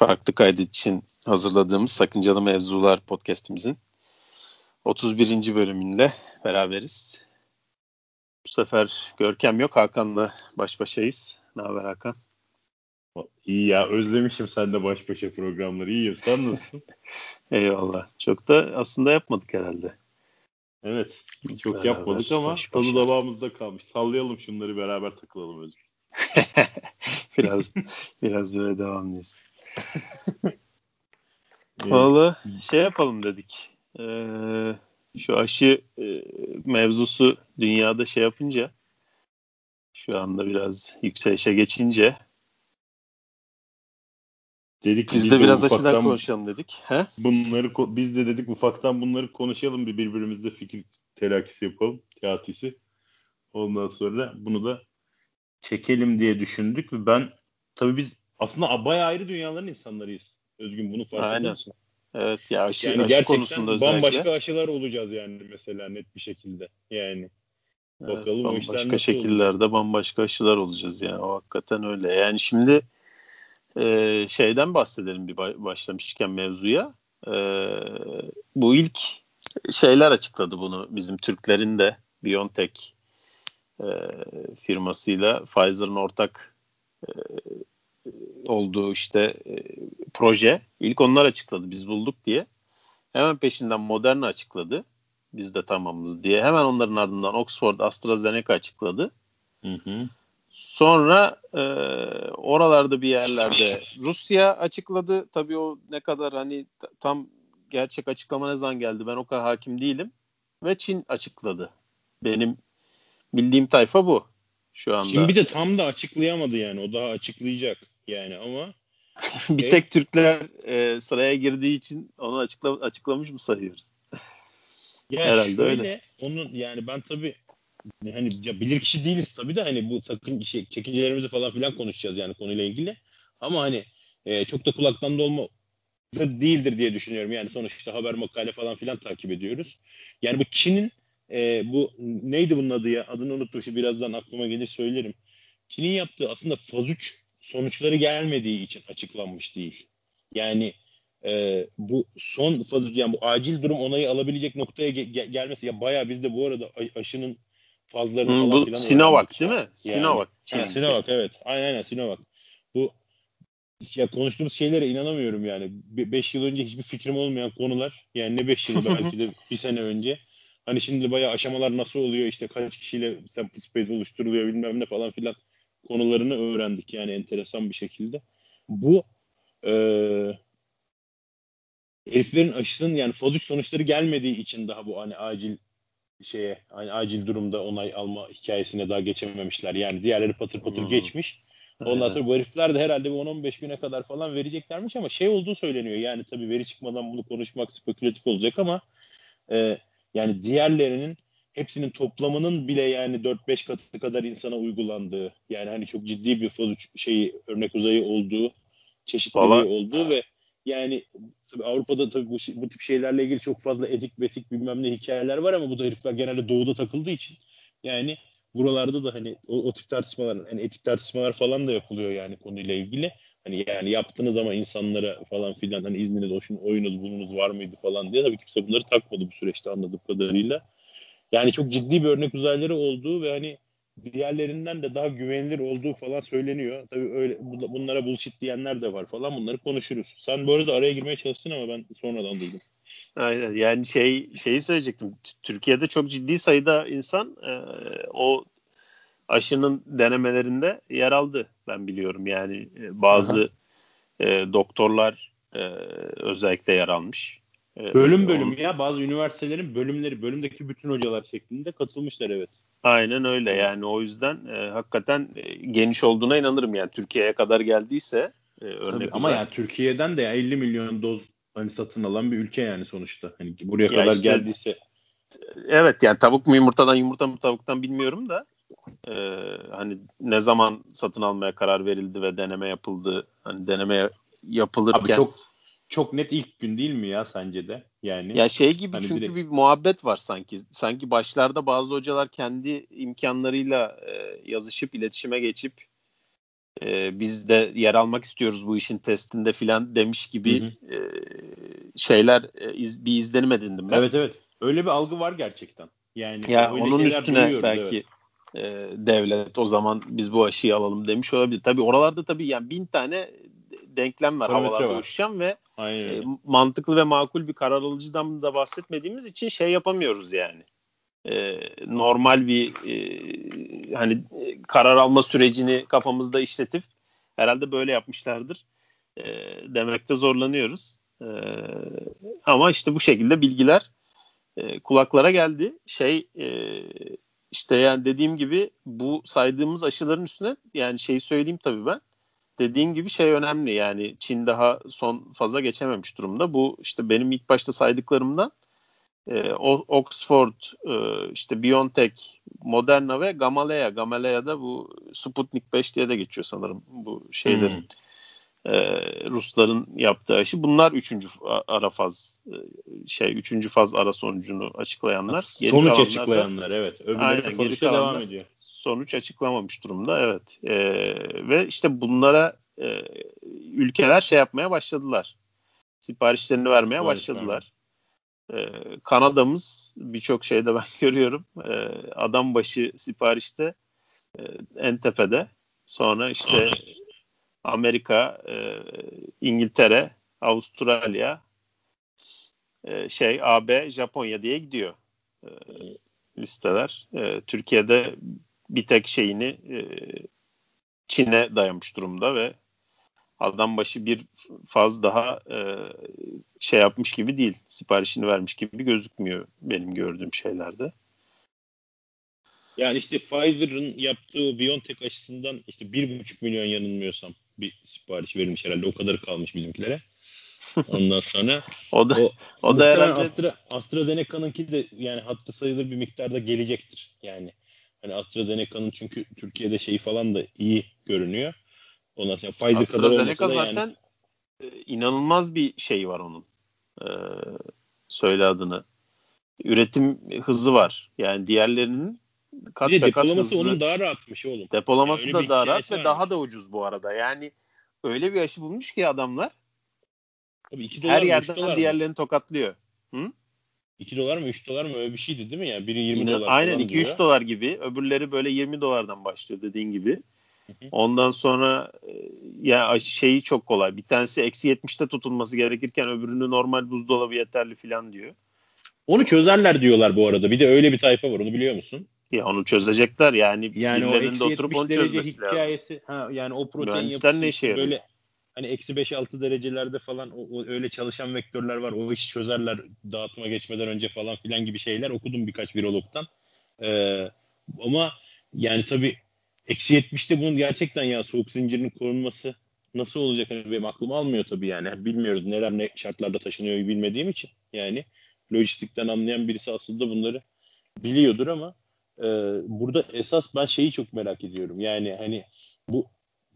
farklı kaydı için hazırladığımız Sakıncalı Mevzular podcast'imizin 31. bölümünde beraberiz. Bu sefer Görkem yok, Hakan'la baş başayız. Ne haber Hakan? İyi ya özlemişim sen de baş başa programları. İyiyim sen nasılsın? Eyvallah. Çok da aslında yapmadık herhalde. Evet. Çok beraber, yapmadık ama baş tadı damağımızda kalmış. Sallayalım şunları beraber takılalım Özgür. biraz biraz böyle devamlıyız. Valla şey yapalım dedik. Ee, şu aşı e, mevzusu dünyada şey yapınca şu anda biraz yükselişe geçince dedik biz, de, biraz ufaktan, aşıdan konuşalım dedik. He? Bunları biz de dedik ufaktan bunları konuşalım bir birbirimizle fikir telakkisi yapalım, teatisi. Ondan sonra bunu da çekelim diye düşündük ve ben tabii biz aslında bayağı ayrı dünyaların insanlarıyız. Özgün bunu fark musun? Evet ya aşı, yani aşı konusunda özellikle. bambaşka aşılar olacağız yani mesela net bir şekilde. Yani evet, bakalım o işler şekillerde olur. bambaşka aşılar olacağız yani o hakikaten öyle. Yani şimdi e, şeyden bahsedelim bir başlamışken mevzuya. E, bu ilk şeyler açıkladı bunu bizim Türklerin de BioNTech e, firmasıyla Pfizer'ın ortak e, olduğu işte e, proje. İlk onlar açıkladı biz bulduk diye. Hemen peşinden Moderna açıkladı. Biz de tamamız diye. Hemen onların ardından Oxford AstraZeneca açıkladı. Hı hı. Sonra e, oralarda bir yerlerde Rusya açıkladı. Tabii o ne kadar hani tam gerçek açıklama ne zaman geldi ben o kadar hakim değilim. Ve Çin açıkladı. Benim bildiğim tayfa bu şu anda. Çin bir de tam da açıklayamadı yani. O daha açıklayacak yani ama bir e, tek Türkler e, sıraya girdiği için onu açıkla, açıklamış mı sayıyoruz? Ya Herhalde şöyle, öyle. Onun yani ben tabii hani ya bilir kişi değiliz tabii de hani bu sakın şey, çekincelerimizi falan filan konuşacağız yani konuyla ilgili. Ama hani e, çok da kulaktan dolma da değildir diye düşünüyorum. Yani sonuçta haber makale falan filan takip ediyoruz. Yani bu Çin'in e, bu neydi bunun adı ya? Adını unuttum. Şimdi birazdan aklıma gelir söylerim. Çin'in yaptığı aslında faz 3 sonuçları gelmediği için açıklanmış değil. Yani e, bu son faz yani bu acil durum onayı alabilecek noktaya ge- gelmesi ya bayağı biz de bu arada aşının fazlarını hmm, falan bu filan Sinovac değil mi? Yani, Sinovac. Yani, Sinovac evet. Aynen aynen Sinovac. Bu ya konuştuğumuz şeylere inanamıyorum yani. 5 yıl önce hiçbir fikrim olmayan konular. Yani ne 5 yıl belki de bir sene önce. Hani şimdi bayağı aşamalar nasıl oluyor işte kaç kişiyle sample space oluşturuluyor bilmem ne falan filan konularını öğrendik yani enteresan bir şekilde. Bu e, heriflerin aşısının yani faz sonuçları gelmediği için daha bu hani acil şeye hani acil durumda onay alma hikayesine daha geçememişler. Yani diğerleri patır patır hmm. geçmiş. Ondan sonra bu herifler de herhalde bir 10-15 güne kadar falan vereceklermiş ama şey olduğu söyleniyor. Yani tabii veri çıkmadan bunu konuşmak spekülatif olacak ama e, yani diğerlerinin hepsinin toplamının bile yani 4-5 katı kadar insana uygulandığı yani hani çok ciddi bir şey örnek uzayı olduğu çeşitliliği Vallahi... olduğu ve yani tabii Avrupa'da tabii bu, bu tip şeylerle ilgili çok fazla etik betik bilmem ne hikayeler var ama bu da herifler genelde doğuda takıldığı için yani buralarda da hani o, o tip tartışmalar hani etik tartışmalar falan da yapılıyor yani konuyla ilgili. Hani yani yaptığınız ama insanlara falan filan hani izniniz, oyunuz, bununuz var mıydı falan diye tabii kimse bunları takmadı bu süreçte anladığım kadarıyla. Yani çok ciddi bir örnek uzayları olduğu ve hani diğerlerinden de daha güvenilir olduğu falan söyleniyor. Tabii öyle bunlara bullshit diyenler de var falan. Bunları konuşuruz. Sen bu arada araya girmeye çalıştın ama ben sonradan duydum. Aynen. Yani şey şeyi söyleyecektim. Türkiye'de çok ciddi sayıda insan e, o aşının denemelerinde yer aldı. Ben biliyorum. Yani e, bazı e, doktorlar e, özellikle yer almış. Evet, bölüm bölüm on... ya bazı üniversitelerin bölümleri bölümdeki bütün hocalar şeklinde katılmışlar evet. Aynen öyle yani o yüzden e, hakikaten e, geniş olduğuna inanırım yani Türkiye'ye kadar geldiyse e, örnek Tabii, ama yani Türkiye'den de 50 milyon doz hani satın alan bir ülke yani sonuçta. Hani buraya ya kadar işte, geldiyse. Evet yani tavuk mu yumurtadan yumurta mı tavuktan bilmiyorum da e, hani ne zaman satın almaya karar verildi ve deneme yapıldı hani deneme yapılırken Abi çok çok net ilk gün değil mi ya sence de? Yani Ya şey gibi hani çünkü direkt... bir muhabbet var sanki. Sanki başlarda bazı hocalar kendi imkanlarıyla e, yazışıp iletişime geçip e, biz de yer almak istiyoruz bu işin testinde filan demiş gibi hı hı. E, şeyler e, iz, bir izlenim edindim ben. Evet evet. Öyle bir algı var gerçekten. Yani ya onun üstüne belki evet. e, devlet o zaman biz bu aşıyı alalım demiş olabilir. Tabii oralarda tabii yani bin tane denklem var Parametre havalarda var. uçuşan ve e, mantıklı ve makul bir karar alıcıdan da bahsetmediğimiz için şey yapamıyoruz yani. E, normal bir e, hani e, karar alma sürecini kafamızda işletip herhalde böyle yapmışlardır. E, demekte zorlanıyoruz. E, ama işte bu şekilde bilgiler e, kulaklara geldi. Şey e, işte yani dediğim gibi bu saydığımız aşıların üstüne yani şeyi söyleyeyim tabii ben. Dediğim gibi şey önemli yani Çin daha son faza geçememiş durumda. Bu işte benim ilk başta saydıklarımdan e, Oxford, e, işte BioNTech, Moderna ve Gamaleya. Gamaleya da bu Sputnik 5 diye de geçiyor sanırım bu şeylerin. Hmm e, Rusların yaptığı aşı. Bunlar üçüncü ara faz e, şey üçüncü faz ara sonucunu açıklayanlar. Geri Sonuç açıklayanlar da, evet. Öbürleri sonuçta devam ediyor. Sonuç açıklamamış durumda evet. E, ve işte bunlara e, ülkeler şey yapmaya başladılar. Siparişlerini vermeye Sipariş başladılar. E, Kanada'mız birçok şeyde ben görüyorum. E, adam başı siparişte e, en tepede. Sonra işte Amerika, e, İngiltere, Avustralya, e, şey AB, Japonya diye gidiyor e, listeler. E, Türkiye'de bir tek şeyini e, Çin'e dayamış durumda ve adam başı bir faz daha e, şey yapmış gibi değil. Siparişini vermiş gibi gözükmüyor benim gördüğüm şeylerde. Yani işte Pfizer'ın yaptığı BioNTech aşısından işte bir buçuk milyon yanılmıyorsam bir sipariş verilmiş herhalde. O kadar kalmış bizimkilere. Ondan sonra o da o, o da herhalde Astra, AstraZeneca'nınki de yani hatta sayılır bir miktarda gelecektir. Yani hani AstraZeneca'nın çünkü Türkiye'de şeyi falan da iyi görünüyor. Ondan sonra Pfizer kadar da zaten yani... E, inanılmaz bir şey var onun. Ee, söyle adını. Üretim hızı var. Yani diğerlerinin kat bir de depolaması hızlı. onun daha rahatmış oğlum. Depolaması yani da daha rahat ve varmış. daha da ucuz bu arada. Yani öyle bir aşı bulmuş ki adamlar Tabii 2 dolar her yerden dolar diğerlerini mı? tokatlıyor. Hı? 2 dolar mı 3 dolar mı öyle bir şeydi değil mi yani? Biri 20 Yine, dolar Aynen 2-3 dolar gibi. Öbürleri böyle 20 dolardan başlıyor dediğin gibi. Ondan sonra e, ya şeyi çok kolay. Bir tanesi eksi 70'te tutulması gerekirken öbürünü normal buzdolabı yeterli falan diyor. Onu çözerler diyorlar bu arada. Bir de öyle bir tayfa var onu biliyor musun? Ya onu çözecekler yani. Yani o eksi de oturup onu çözmesi hikayesi. Lazım. Ha, yani o protein yapısı ne işe böyle hani eksi 5-6 derecelerde falan o, o, öyle çalışan vektörler var. O işi çözerler dağıtıma geçmeden önce falan filan gibi şeyler okudum birkaç virologtan. Ee, ama yani tabii eksi 70'te bunun gerçekten ya soğuk zincirinin korunması nasıl olacak hani benim aklım almıyor tabii yani. Bilmiyoruz neler ne şartlarda taşınıyor bilmediğim için. Yani lojistikten anlayan birisi aslında bunları biliyordur ama e, burada esas ben şeyi çok merak ediyorum. Yani hani bu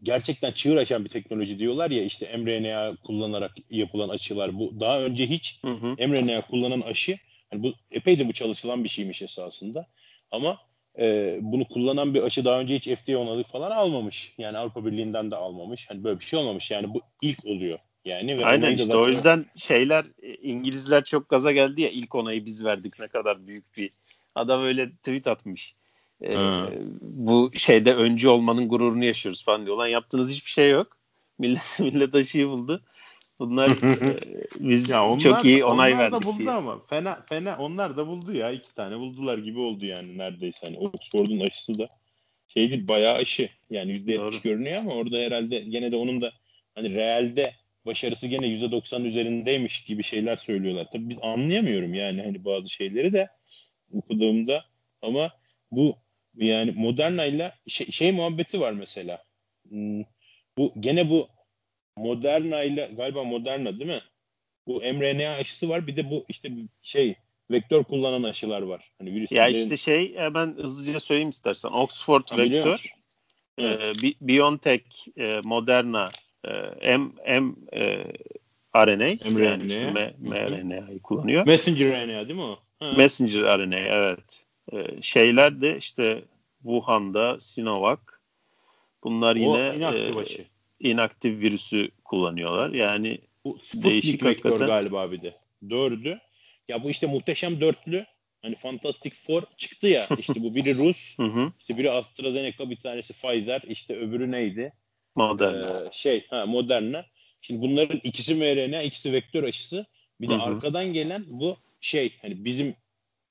gerçekten çığır açan bir teknoloji diyorlar ya işte mRNA kullanarak yapılan aşılar. Bu daha önce hiç hı hı. mRNA kullanan aşı hani bu epey de bu çalışılan bir şeymiş esasında. Ama e, bunu kullanan bir aşı daha önce hiç FDA onayı falan almamış. Yani Avrupa Birliği'nden de almamış. Hani böyle bir şey olmamış. Yani bu ilk oluyor. Yani ve Aynen işte o yüzden şeyler İngilizler çok gaza geldi ya ilk onayı biz verdik ne kadar büyük bir adam öyle tweet atmış. Ee, bu şeyde öncü olmanın gururunu yaşıyoruz falan diyor. Lan yaptığınız hiçbir şey yok. Millet, millet aşıyı buldu. Bunlar e, biz ya onlar, çok iyi onay onlar verdik. Onlar da buldu diye. ama fena fena onlar da buldu ya iki tane buldular gibi oldu yani neredeyse hani Oxford'un aşısı da şey değil bayağı aşı yani %70 görünüyor ama orada herhalde gene de onun da hani realde başarısı gene %90 üzerindeymiş gibi şeyler söylüyorlar. Tabii biz anlayamıyorum yani hani bazı şeyleri de okuduğumda ama bu yani Moderna ile şey, şey muhabbeti var mesela. Hmm, bu gene bu Moderna ile galiba Moderna değil mi? Bu mRNA aşısı var. Bir de bu işte şey vektör kullanan aşılar var. Hani virüslerin... Ya işte şey ben hızlıca söyleyeyim istersen. Oxford ha, vektör, e, BioNTech, e, Moderna, e, M, M e, RNA, mRNA. yani işte mRNA'yı kullanıyor. Messenger RNA değil mi o? Ha. Messenger RNA evet. E, şeyler de işte Wuhan'da Sinovac, Bunlar yine inaktif, e, inaktif virüsü kullanıyorlar. Yani bu değişik hakikaten. galiba bir de. Dördü. Ya bu işte muhteşem dörtlü. Hani Fantastic Four çıktı ya. İşte bu biri Rus. işte biri AstraZeneca, bir tanesi Pfizer. İşte öbürü neydi? Moderna. Ee, şey, ha Moderna. Şimdi bunların ikisi mRNA, ikisi vektör aşısı. Bir de Hı-hı. arkadan gelen bu şey hani bizim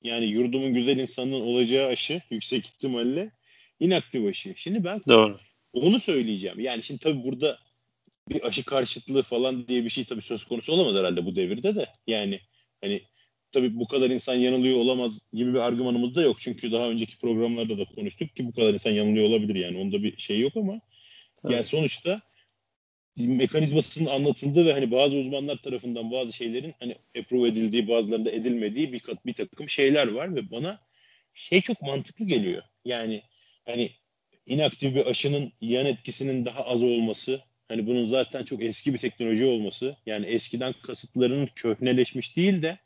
yani yurdumun güzel insanının olacağı aşı yüksek ihtimalle inaktif aşı. Şimdi ben Doğru. onu söyleyeceğim. Yani şimdi tabii burada bir aşı karşıtlığı falan diye bir şey tabii söz konusu olamaz herhalde bu devirde de. Yani hani tabii bu kadar insan yanılıyor olamaz gibi bir argümanımız da yok. Çünkü daha önceki programlarda da konuştuk ki bu kadar insan yanılıyor olabilir yani. Onda bir şey yok ama evet. yani sonuçta mekanizmasının anlatıldığı ve hani bazı uzmanlar tarafından bazı şeylerin hani approve edildiği bazılarında edilmediği bir, bir takım şeyler var ve bana şey çok mantıklı geliyor. Yani hani inaktif bir aşının yan etkisinin daha az olması, hani bunun zaten çok eski bir teknoloji olması, yani eskiden kasıtlarının köhneleşmiş değil de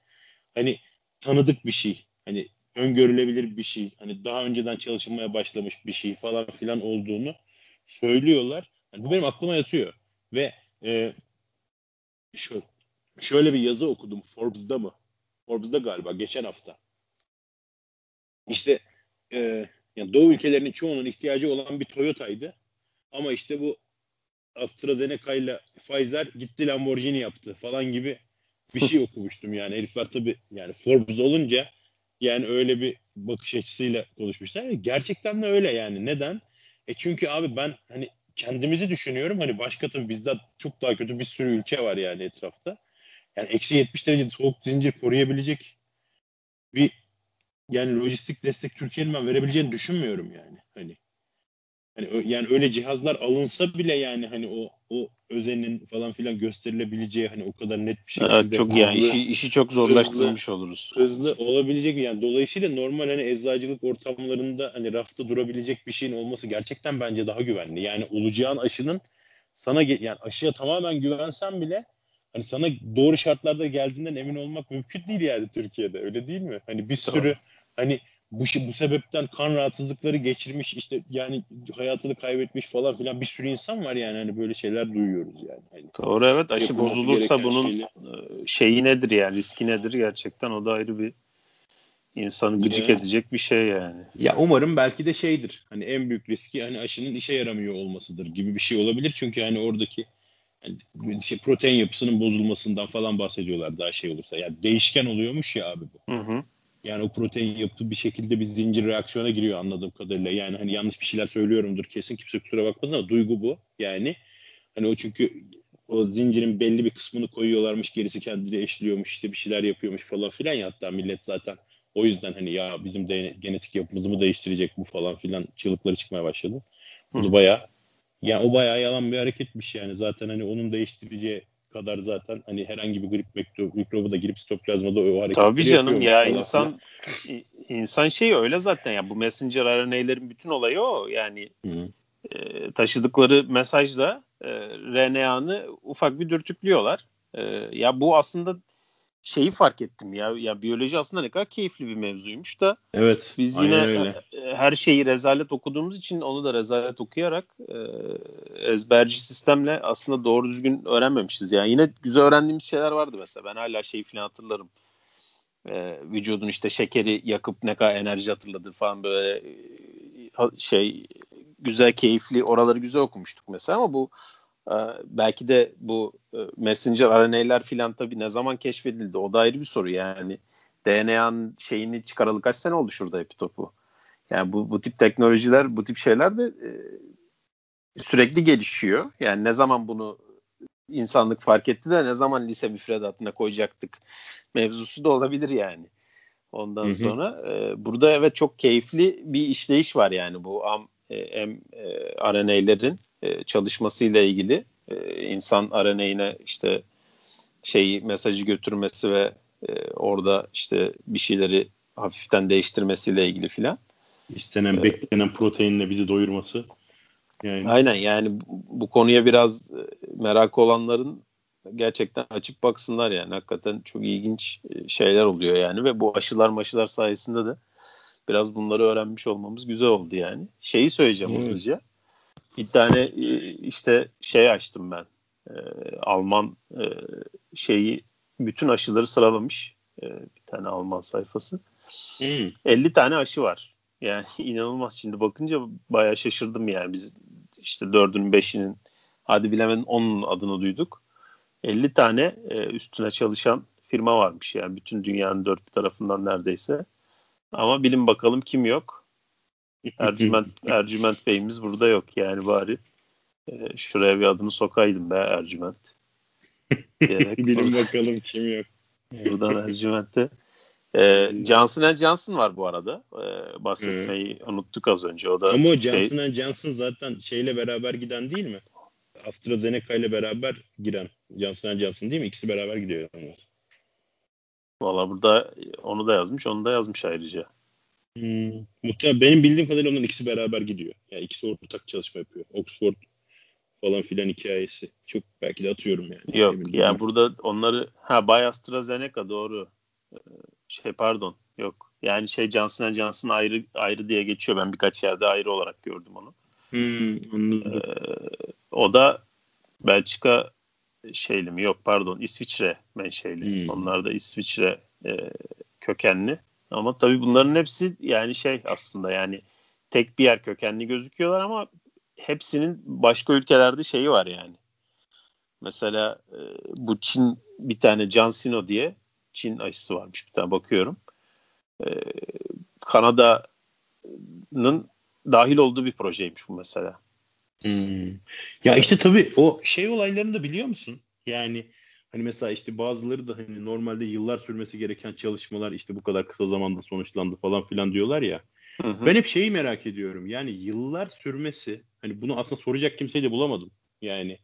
hani tanıdık bir şey, hani öngörülebilir bir şey, hani daha önceden çalışılmaya başlamış bir şey falan filan olduğunu söylüyorlar. Yani bu benim aklıma yatıyor. Ve e, şöyle, şöyle bir yazı okudum Forbes'da mı? Forbes'da galiba geçen hafta. İşte e, yani Doğu ülkelerinin çoğunun ihtiyacı olan bir Toyota'ydı. Ama işte bu AstraZeneca ile Pfizer gitti Lamborghini yaptı falan gibi bir şey okumuştum yani. Herifler tabii yani Forbes olunca yani öyle bir bakış açısıyla konuşmuşlar. Gerçekten de öyle yani. Neden? E çünkü abi ben hani kendimizi düşünüyorum. Hani başka tabii bizden çok daha kötü bir sürü ülke var yani etrafta. Yani eksi 70 derece soğuk zincir koruyabilecek bir yani lojistik destek Türkiye'nin ben verebileceğini düşünmüyorum yani. Hani hani yani öyle cihazlar alınsa bile yani hani o o özenin falan filan gösterilebileceği hani o kadar net bir şekilde evet, çok yani işi işi çok zorlaştırmış hızlı, oluruz. Hızlı olabilecek yani dolayısıyla normal hani eczacılık ortamlarında hani rafta durabilecek bir şeyin olması gerçekten bence daha güvenli. Yani olacağın aşının sana yani aşıya tamamen güvensen bile hani sana doğru şartlarda geldiğinden emin olmak mümkün değil yani Türkiye'de öyle değil mi? Hani bir sürü Doğru. hani bu, bu sebepten kan rahatsızlıkları geçirmiş işte yani hayatını kaybetmiş falan filan bir sürü insan var yani hani böyle şeyler duyuyoruz yani. Hani Doğru evet aşı bozulursa bunun şeyle... E, şeyi nedir yani riski nedir gerçekten o da ayrı bir insanı gıcık ya. edecek bir şey yani. Ya umarım belki de şeydir hani en büyük riski hani aşının işe yaramıyor olmasıdır gibi bir şey olabilir çünkü hani oradaki yani şey, protein yapısının bozulmasından falan bahsediyorlar daha şey olursa. Yani değişken oluyormuş ya abi bu. Hı hı. Yani o protein yapı bir şekilde bir zincir reaksiyona giriyor anladığım kadarıyla. Yani hani yanlış bir şeyler söylüyorumdur kesin kimse kusura bakmasın ama duygu bu. Yani hani o çünkü o zincirin belli bir kısmını koyuyorlarmış gerisi kendini eşliyormuş işte bir şeyler yapıyormuş falan filan ya hatta millet zaten o yüzden hani ya bizim de genetik yapımızı mı değiştirecek bu falan filan çığlıkları çıkmaya başladı. Bu da bayağı yani o bayağı yalan bir hareketmiş yani zaten hani onun değiştireceği kadar zaten hani herhangi bir grip mikrobu, mikrobu da girip sitoplazmada o hareket Tabii canım ya insan insan şey öyle zaten ya bu messenger RNA'lerin bütün olayı o. Yani e, taşıdıkları mesajla e, RNA'nı ufak bir dürtüklüyorlar. E, ya bu aslında şeyi fark ettim ya ya biyoloji aslında ne kadar keyifli bir mevzuymuş da. Evet. Biz yine öyle. E, her şeyi rezalet okuduğumuz için onu da rezalet okuyarak e, ezberci sistemle aslında doğru düzgün öğrenmemişiz. Yani yine güzel öğrendiğimiz şeyler vardı mesela. Ben hala şeyi falan hatırlarım. E, vücudun işte şekeri yakıp ne kadar enerji hatırladı falan böyle e, şey güzel keyifli oraları güzel okumuştuk mesela ama bu belki de bu e, messenger RNA'ler filan tabii ne zaman keşfedildi o da ayrı bir soru yani. DNA'nın şeyini çıkaralı kaç sene oldu şurada epitopu. Yani bu, bu tip teknolojiler, bu tip şeyler de e, sürekli gelişiyor. Yani ne zaman bunu insanlık fark etti de ne zaman lise müfredatına koyacaktık mevzusu da olabilir yani. Ondan hı hı. sonra e, burada evet çok keyifli bir işleyiş var yani bu am, e, m e, RNA'lerin e, çalışmasıyla ilgili e, insan RNA'ine işte şeyi mesajı götürmesi ve e, orada işte bir şeyleri hafiften değiştirmesiyle ilgili filan. İstenen, ee, beklenen proteinle bizi doyurması. Yani. Aynen yani bu, konuya biraz merak olanların gerçekten açıp baksınlar yani. Hakikaten çok ilginç şeyler oluyor yani ve bu aşılar maşılar sayesinde de biraz bunları öğrenmiş olmamız güzel oldu yani. Şeyi söyleyeceğim evet. hızlıca. Bir tane e, işte şey açtım ben. E, Alman e, şeyi bütün aşıları sıralamış. E, bir tane Alman sayfası. Hmm. 50 tane aşı var. Yani inanılmaz şimdi bakınca bayağı şaşırdım yani. Biz işte dördünün beşinin hadi bilemedim onun adını duyduk. 50 tane e, üstüne çalışan firma varmış yani bütün dünyanın dört bir tarafından neredeyse. Ama bilin bakalım kim yok. Ercüment, Ercüment Bey'imiz burada yok yani bari. E, şuraya bir adını sokaydım be Ercüment. bilin bakalım kim yok. Buradan Ercüment'te. E, Johnson Johnson var bu arada. E, bahsetmeyi hmm. unuttuk az önce. O da Ama o Johnson şey... Johnson zaten şeyle beraber giden değil mi? AstraZeneca ile beraber giren Johnson Johnson değil mi? İkisi beraber gidiyor. Valla burada onu da yazmış, onu da yazmış ayrıca. Hmm. Muhtemelen benim bildiğim kadarıyla onların ikisi beraber gidiyor. Yani ikisi ortak çalışma yapıyor. Oxford falan filan hikayesi. Çok belki de atıyorum yani. Yok ya yani burada onları ha Bay AstraZeneca doğru. Ee, şey pardon yok. Yani şey Johnson Johnson ayrı ayrı diye geçiyor. Ben birkaç yerde ayrı olarak gördüm onu. Hmm, anladım. Ee, o da Belçika şeyli mi? Yok pardon İsviçre menşeli. Hmm. Onlar da İsviçre e, kökenli. Ama tabii bunların hepsi yani şey aslında yani tek bir yer kökenli gözüküyorlar ama hepsinin başka ülkelerde şeyi var yani. Mesela e, bu Çin bir tane CanSino diye Çin aşısı varmış bir tane bakıyorum. E, Kanada'nın dahil olduğu bir projeymiş bu mesela. Hmm. Ya işte tabii o şey olaylarını da biliyor musun? Yani hani mesela işte bazıları da hani normalde yıllar sürmesi gereken çalışmalar işte bu kadar kısa zamanda sonuçlandı falan filan diyorlar ya. Hı hı. Ben hep şeyi merak ediyorum. Yani yıllar sürmesi hani bunu aslında soracak kimseyi de bulamadım. Yani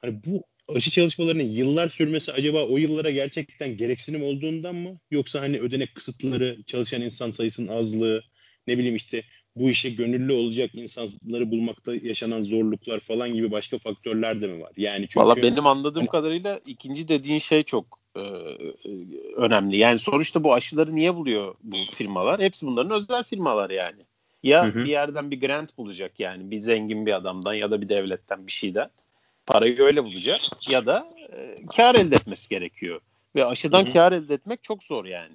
hani bu aşı çalışmalarının yıllar sürmesi acaba o yıllara gerçekten gereksinim olduğundan mı? Yoksa hani ödenek kısıtları, çalışan insan sayısının azlığı, ne bileyim işte bu işe gönüllü olacak insanları bulmakta yaşanan zorluklar falan gibi başka faktörler de mi var? Yani çünkü Valla benim anladığım hani... kadarıyla ikinci dediğin şey çok e, önemli. Yani sonuçta bu aşıları niye buluyor bu firmalar? Hepsi bunların özel firmalar yani. Ya hı hı. bir yerden bir grant bulacak yani bir zengin bir adamdan ya da bir devletten bir şeyden. Parayı öyle bulacak ya da e, kar elde etmesi gerekiyor. Ve aşıdan hı hı. kar elde etmek çok zor yani.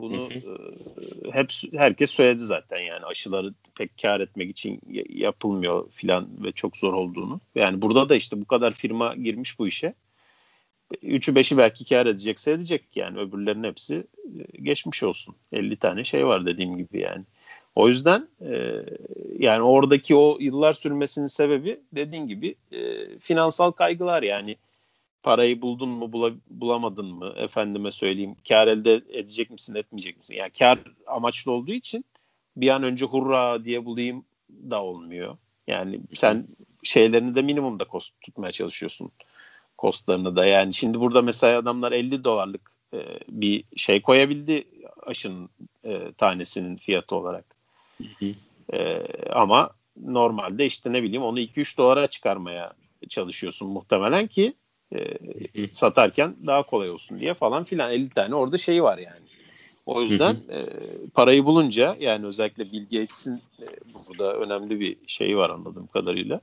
Bunu e, hep herkes söyledi zaten yani aşıları pek kar etmek için yapılmıyor filan ve çok zor olduğunu. Yani burada da işte bu kadar firma girmiş bu işe. Üçü beşi belki kar edecekse edecek yani öbürlerin hepsi e, geçmiş olsun. 50 tane şey var dediğim gibi yani. O yüzden e, yani oradaki o yıllar sürmesinin sebebi dediğin gibi e, finansal kaygılar yani parayı buldun mu bula, bulamadın mı? Efendime söyleyeyim kar elde edecek misin etmeyecek misin? Yani kar amaçlı olduğu için bir an önce hurra diye bulayım da olmuyor. Yani sen şeylerini de minimumda kost tutmaya çalışıyorsun kostlarını da. Yani şimdi burada mesela adamlar 50 dolarlık e, bir şey koyabildi aşının e, tanesinin fiyatı olarak. E, ama normalde işte ne bileyim onu 2-3 dolara çıkarmaya çalışıyorsun muhtemelen ki e, satarken daha kolay olsun diye falan filan 50 tane orada şey var yani. O yüzden e, parayı bulunca yani özellikle Bill Gates'in e, burada önemli bir şeyi var anladığım kadarıyla.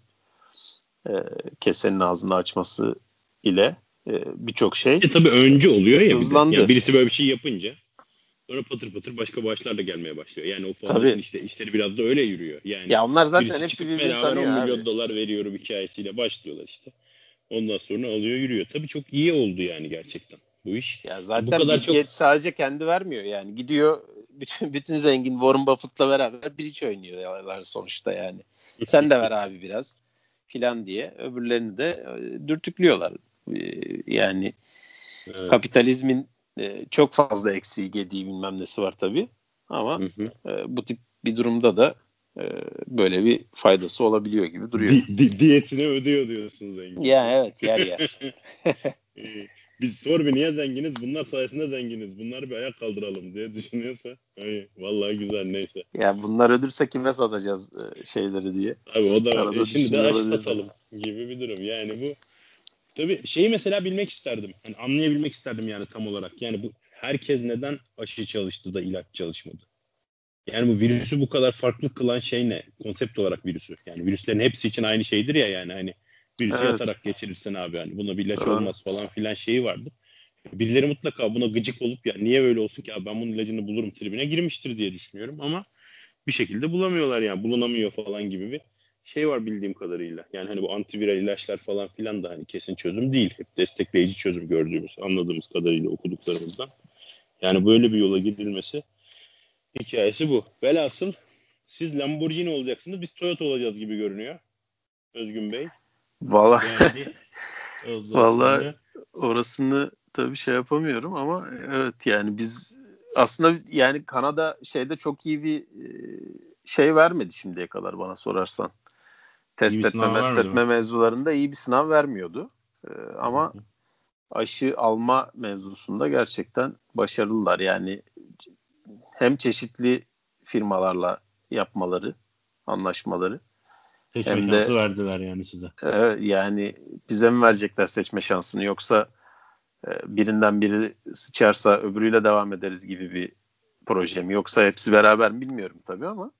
E, kesenin ağzını açması ile e, birçok şey e, tabii önce oluyor ya hızlandı. Bir de. Yani birisi böyle bir şey yapınca sonra patır patır başka bağışlar da gelmeye başlıyor. Yani o foundation işte işleri biraz da öyle yürüyor. Yani ya onlar zaten hepsi birbirini tanıyor 10 milyon dolar veriyorum hikayesiyle başlıyorlar işte. Ondan sonra alıyor yürüyor. Tabii çok iyi oldu yani gerçekten bu iş. Ya zaten bu kadar çok... Sadece kendi vermiyor yani. Gidiyor bütün bütün zengin Warren Buffett'la beraber bridge oynuyorlar sonuçta yani. Sen de ver abi biraz filan diye öbürlerini de e, dürtüklüyorlar. E, yani evet. kapitalizmin e, çok fazla eksiği gediği bilmem nesi var tabii. Ama hı hı. bu tip bir durumda da böyle bir faydası olabiliyor gibi duruyor. Di, di, diyetini ödüyor diyorsun zengin. Ya evet yer yer. Biz sor bir niye zenginiz? Bunlar sayesinde zenginiz. Bunları bir ayak kaldıralım diye düşünüyorsa. Ay, vallahi güzel neyse. Ya bunlar ölürse kime satacağız şeyleri diye. Abi o da e, şimdi de aç satalım gibi bir durum. Yani bu tabii şeyi mesela bilmek isterdim. Hani anlayabilmek isterdim yani tam olarak. Yani bu herkes neden aşı çalıştı da ilaç çalışmadı? Yani bu virüsü bu kadar farklı kılan şey ne? Konsept olarak virüsü. Yani virüslerin hepsi için aynı şeydir ya yani hani virüsü evet. yatarak geçirirsin abi hani buna bir ilaç evet. olmaz falan filan şeyi vardı. Birileri mutlaka buna gıcık olup ya niye böyle olsun ki abi ben bunun ilacını bulurum tribine girmiştir diye düşünüyorum ama bir şekilde bulamıyorlar yani bulunamıyor falan gibi bir şey var bildiğim kadarıyla. Yani hani bu antiviral ilaçlar falan filan da hani kesin çözüm değil. Hep destekleyici çözüm gördüğümüz, anladığımız kadarıyla okuduklarımızdan. Yani böyle bir yola gidilmesi hikayesi bu. Velhasıl siz Lamborghini olacaksınız, biz Toyota olacağız gibi görünüyor. Özgün Bey. Vallahi yani, Vallahi orasını tabii şey yapamıyorum ama evet yani biz aslında yani Kanada şeyde çok iyi bir e, şey vermedi şimdiye kadar bana sorarsan. Test etme, test etme mevzularında iyi bir sınav vermiyordu. Ee, ama aşı alma mevzusunda gerçekten başarılılar. Yani hem çeşitli firmalarla yapmaları, anlaşmaları. Seçme hem şansı de, verdiler yani size. E, yani bize mi verecekler seçme şansını yoksa e, birinden biri sıçarsa öbürüyle devam ederiz gibi bir proje mi yoksa hepsi beraber mi bilmiyorum tabii ama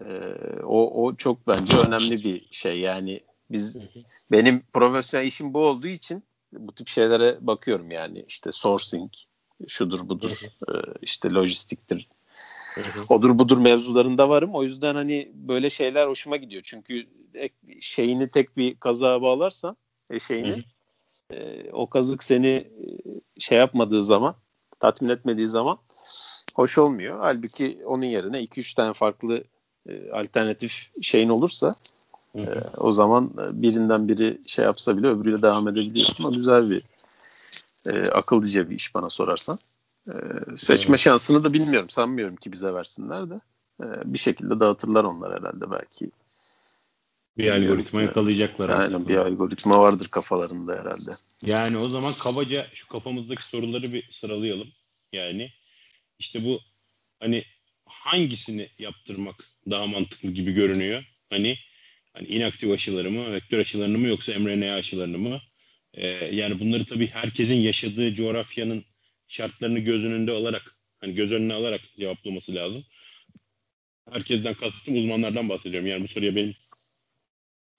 e, o, o çok bence önemli bir şey yani biz benim profesyonel işim bu olduğu için bu tip şeylere bakıyorum yani işte sourcing şudur budur e, işte lojistiktir. Odur budur mevzularında varım. O yüzden hani böyle şeyler hoşuma gidiyor. Çünkü şeyini tek bir kazağa bağlarsan e, şeyini e, o kazık seni şey yapmadığı zaman tatmin etmediği zaman hoş olmuyor. Halbuki onun yerine 2-3 tane farklı e, alternatif şeyin olursa e, o zaman birinden biri şey yapsa bile öbürüyle devam edebiliyorsun. O güzel bir e, akıllıca bir iş bana sorarsan. E, seçme evet. şansını da bilmiyorum. Sanmıyorum ki bize versinler de. E, bir şekilde dağıtırlar onlar herhalde belki. Bir algoritma yakalayacaklar. Aynen bir algoritma vardır kafalarında herhalde. Yani o zaman kabaca şu kafamızdaki soruları bir sıralayalım. Yani işte bu hani hangisini yaptırmak daha mantıklı gibi görünüyor? Hani hani inaktif aşıları mı, vektör aşılarını mı yoksa mRNA aşılarını mı? Ee, yani bunları tabii herkesin yaşadığı coğrafyanın şartlarını göz önünde alarak hani göz önüne alarak cevaplaması lazım. Herkesten kastım uzmanlardan bahsediyorum. Yani bu soruya benim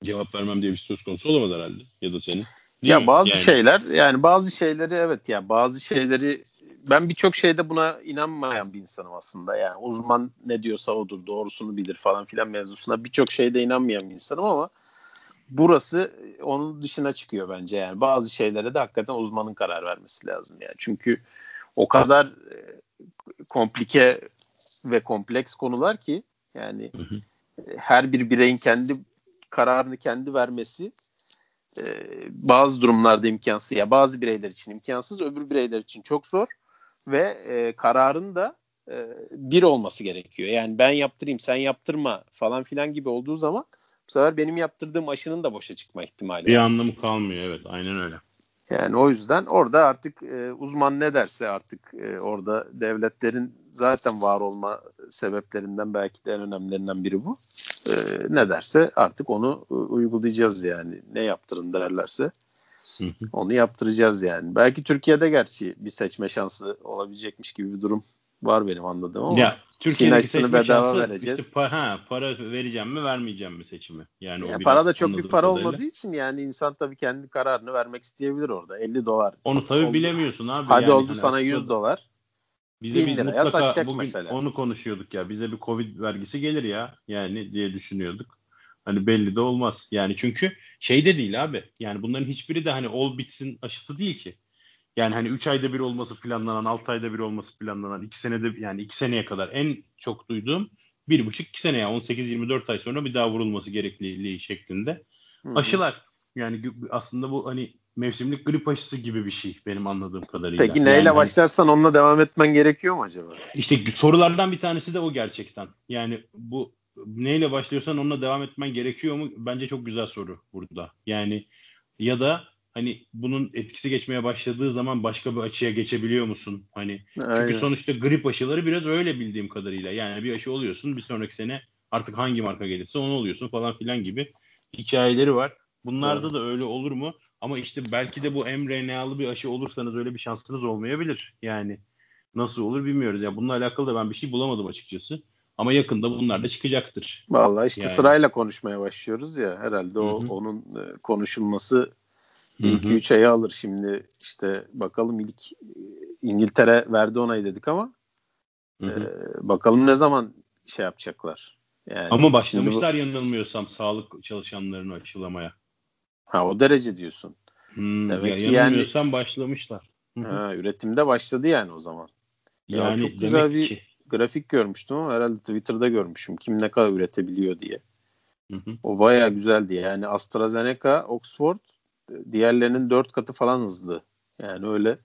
cevap vermem diye bir söz konusu olamaz herhalde ya da senin. Değil ya mi? bazı yani... şeyler yani bazı şeyleri evet ya bazı şeyleri ben birçok şeyde buna inanmayan bir insanım aslında. Yani uzman ne diyorsa odur, doğrusunu bilir falan filan mevzusuna birçok şeyde inanmayan bir insanım ama burası onun dışına çıkıyor bence yani. Bazı şeylere de hakikaten uzmanın karar vermesi lazım yani. Çünkü o kadar e, komplike ve kompleks konular ki yani hı hı. her bir bireyin kendi kararını kendi vermesi e, bazı durumlarda imkansız ya bazı bireyler için imkansız öbür bireyler için çok zor ve e, kararın da e, bir olması gerekiyor. Yani ben yaptırayım sen yaptırma falan filan gibi olduğu zaman bu sefer benim yaptırdığım aşının da boşa çıkma ihtimali bir var. Bir anlamı kalmıyor evet aynen öyle. Yani o yüzden orada artık e, uzman ne derse artık e, orada devletlerin zaten var olma sebeplerinden belki de en önemlilerinden biri bu. E, ne derse artık onu uygulayacağız yani. Ne yaptırın derlerse onu yaptıracağız yani. Belki Türkiye'de gerçi bir seçme şansı olabilecekmiş gibi bir durum var benim anladığım ama. Ya Türkiye'deki seçme bedava vereceğiz. Işte para, ha, para vereceğim mi vermeyeceğim mi seçimi? Yani ya o para da çok bir para kadarıyla. olmadığı için yani insan tabii kendi kararını vermek isteyebilir orada. 50 dolar. Onu tabii oldu. bilemiyorsun abi. Hadi yani oldu hani sana 100 dolar. Bize biz mutlaka bugün mesela. onu konuşuyorduk ya. Bize bir Covid vergisi gelir ya yani diye düşünüyorduk. Hani belli de olmaz. Yani çünkü şey de değil abi. Yani bunların hiçbiri de hani ol bitsin aşısı değil ki. Yani hani 3 ayda bir olması planlanan, 6 ayda bir olması planlanan, 2 senede yani 2 seneye kadar en çok duyduğum 1,5-2 seneye 18-24 ay sonra bir daha vurulması gerekliliği şeklinde. Hı-hı. Aşılar yani aslında bu hani mevsimlik grip aşısı gibi bir şey benim anladığım kadarıyla. Peki neyle yani, hani başlarsan onunla devam etmen gerekiyor mu acaba? İşte sorulardan bir tanesi de o gerçekten. Yani bu neyle başlıyorsan onunla devam etmen gerekiyor mu? Bence çok güzel soru burada. Yani ya da hani bunun etkisi geçmeye başladığı zaman başka bir açıya geçebiliyor musun? Hani Aynen. çünkü sonuçta grip aşıları biraz öyle bildiğim kadarıyla. Yani bir aşı oluyorsun bir sonraki sene artık hangi marka gelirse onu oluyorsun falan filan gibi hikayeleri var. Bunlarda evet. da öyle olur mu? Ama işte belki de bu mRNA'lı bir aşı olursanız öyle bir şansınız olmayabilir. Yani nasıl olur bilmiyoruz. Yani bununla alakalı da ben bir şey bulamadım açıkçası. Ama yakında bunlar da çıkacaktır. Vallahi işte yani. sırayla konuşmaya başlıyoruz ya. Herhalde o Hı-hı. onun e, konuşulması 2-3 ayı alır. Şimdi işte bakalım ilk e, İngiltere verdi onayı dedik ama e, bakalım ne zaman şey yapacaklar. Yani ama başlamışlar bu... yanılmıyorsam sağlık çalışanlarını aşılamaya. Ha o derece diyorsun. Hmm, Demek ya, yanılmıyorsam yani, başlamışlar. Ha, üretimde başladı yani o zaman. Yani ya çok güzel bir ki. grafik görmüştüm ama herhalde Twitter'da görmüşüm. Kim ne kadar üretebiliyor diye. Hı hı. O baya güzeldi. Yani AstraZeneca, Oxford diğerlerinin dört katı falan hızlı. Yani öyle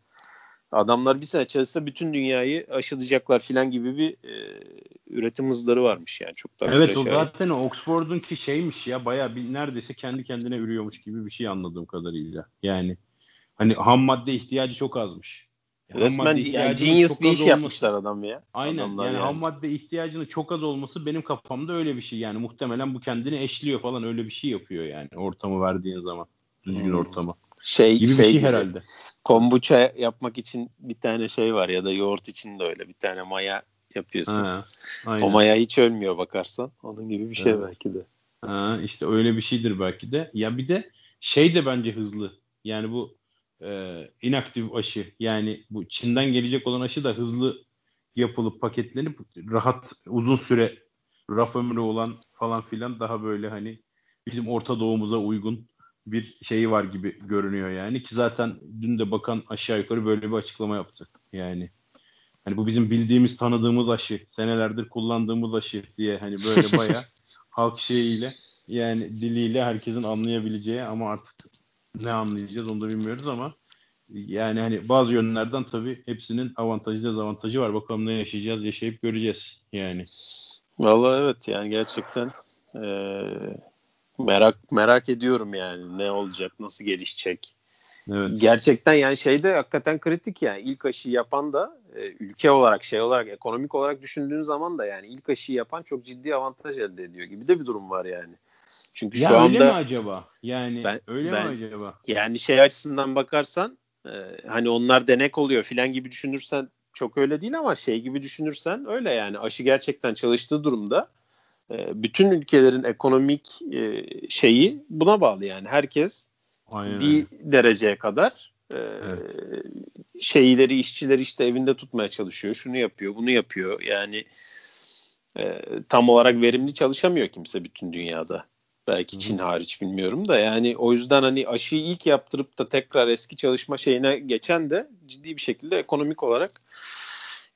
adamlar bir sene çalışsa bütün dünyayı aşılayacaklar filan gibi bir e, üretim hızları varmış yani çok da Evet o şey. zaten Oxford'un ki şeymiş ya bayağı bir neredeyse kendi kendine ürüyormuş gibi bir şey anladığım kadarıyla. Yani hani ham madde ihtiyacı çok azmış. Yani Resmen yani genius bir iş olması, yapmışlar adam ya. Aynen yani, yani ham madde ihtiyacının çok az olması benim kafamda öyle bir şey yani muhtemelen bu kendini eşliyor falan öyle bir şey yapıyor yani ortamı verdiğin zaman düzgün hmm. ortama. Şey gibi şey, bir şey gibi. herhalde. Kombuça yapmak için bir tane şey var ya da yoğurt için de öyle bir tane maya yapıyorsun. Ha, o maya hiç ölmüyor bakarsan. Onun gibi bir şey evet. belki de. Ha, işte öyle bir şeydir belki de. Ya bir de şey de bence hızlı. Yani bu e, inaktif aşı yani bu Çin'den gelecek olan aşı da hızlı yapılıp paketlenip rahat uzun süre raf ömrü olan falan filan daha böyle hani bizim Orta Doğu'muza uygun bir şeyi var gibi görünüyor yani ki zaten dün de bakan aşağı yukarı böyle bir açıklama yaptı. Yani hani bu bizim bildiğimiz tanıdığımız aşı senelerdir kullandığımız aşı diye hani böyle baya halk şeyiyle yani diliyle herkesin anlayabileceği ama artık ne anlayacağız onu da bilmiyoruz ama yani hani bazı yönlerden tabii hepsinin avantajı dezavantajı var. Bakalım ne yaşayacağız, yaşayıp göreceğiz yani. Vallahi evet yani gerçekten ee, Merak merak ediyorum yani ne olacak, nasıl gelişecek. Evet. Gerçekten yani şeyde hakikaten kritik yani ilk aşı yapan da e, ülke olarak şey olarak ekonomik olarak düşündüğün zaman da yani ilk aşı yapan çok ciddi avantaj elde ediyor gibi de bir durum var yani. Çünkü ya şu öyle anda mi acaba? Yani ben, öyle ben, mi acaba? Yani şey açısından bakarsan e, hani onlar denek oluyor filan gibi düşünürsen çok öyle değil ama şey gibi düşünürsen öyle yani aşı gerçekten çalıştığı durumda bütün ülkelerin ekonomik e, şeyi buna bağlı yani. Herkes Aynen. bir dereceye kadar e, evet. şeyleri, işçileri işte evinde tutmaya çalışıyor. Şunu yapıyor, bunu yapıyor. Yani e, tam olarak verimli çalışamıyor kimse bütün dünyada. Belki Çin hariç bilmiyorum da yani o yüzden hani aşıyı ilk yaptırıp da tekrar eski çalışma şeyine geçen de ciddi bir şekilde ekonomik olarak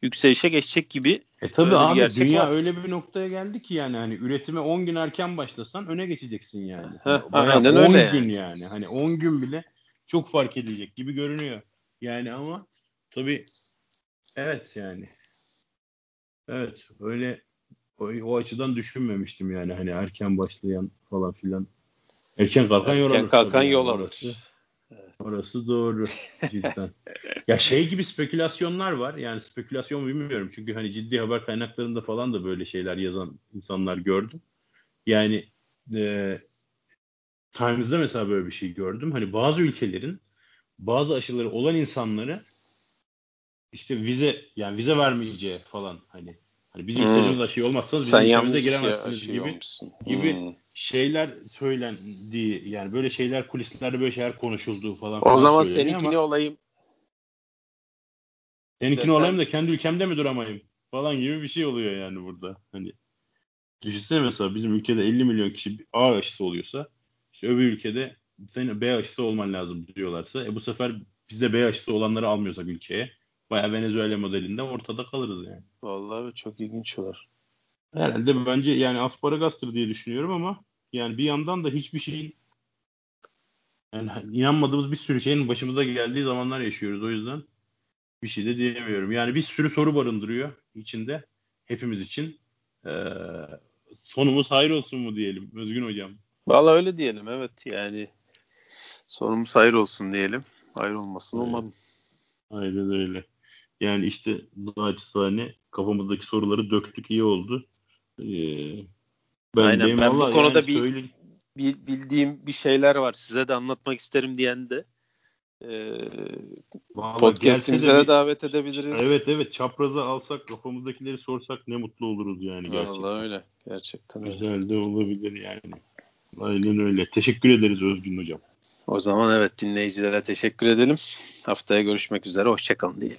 yükselişe geçecek gibi. E tabi abi dünya var. öyle bir noktaya geldi ki yani hani üretime 10 gün erken başlasan öne geçeceksin yani. Heh, hani aynen 10 öyle gün yani. yani. Hani 10 gün bile çok fark edecek gibi görünüyor. Yani ama tabi evet yani. Evet öyle o, o açıdan düşünmemiştim yani hani erken başlayan falan filan. Erken kalkan yol alır. Erken kalkan yol alır. Evet. Orası doğru cidden. ya şey gibi spekülasyonlar var. Yani spekülasyon bilmiyorum. Çünkü hani ciddi haber kaynaklarında falan da böyle şeyler yazan insanlar gördüm. Yani e, Times'da mesela böyle bir şey gördüm. Hani bazı ülkelerin bazı aşıları olan insanları işte vize yani vize vermeyeceği falan hani Hani bizim hmm. istediğimiz aşı olmazsanız bizim ülkemize giremezsiniz gibi olmuşsun. gibi hmm. şeyler söylendi. Yani böyle şeyler kulislerde böyle şeyler konuşulduğu falan. O zaman seninkini ama, olayım. Seninkini Desen... olayım da kendi ülkemde mi duramayayım falan gibi bir şey oluyor yani burada. Hani düşünsene mesela bizim ülkede 50 milyon kişi A aşısı oluyorsa işte öbür ülkede senin B aşısı olman lazım diyorlarsa e bu sefer biz de B aşısı olanları almıyorsak ülkeye Baya Venezuela modelinde ortada kalırız yani. Vallahi çok ilginç olur. Herhalde bence yani asparagastır diye düşünüyorum ama yani bir yandan da hiçbir şeyin yani inanmadığımız bir sürü şeyin başımıza geldiği zamanlar yaşıyoruz. O yüzden bir şey de diyemiyorum. Yani bir sürü soru barındırıyor içinde hepimiz için. Ee, sonumuz hayır olsun mu diyelim Özgün Hocam? Vallahi öyle diyelim evet yani sonumuz hayır olsun diyelim. Hayır olmasın evet. umarım. Aynen öyle. Yani işte naçizane kafamızdaki soruları döktük iyi oldu. Ee, ben Aynen ben bu konuda yani bir, söyle... bir bildiğim bir şeyler var size de anlatmak isterim diyen de e, podcast'imize de davet edebiliriz. Evet evet çaprazı alsak kafamızdakileri sorsak ne mutlu oluruz yani gerçekten. Vallahi öyle. Gerçekten Güzel öyle. de olabilir yani. Aynen öyle. Teşekkür ederiz Özgün Hocam. O zaman evet dinleyicilere teşekkür edelim. Haftaya görüşmek üzere. Hoşçakalın diyelim.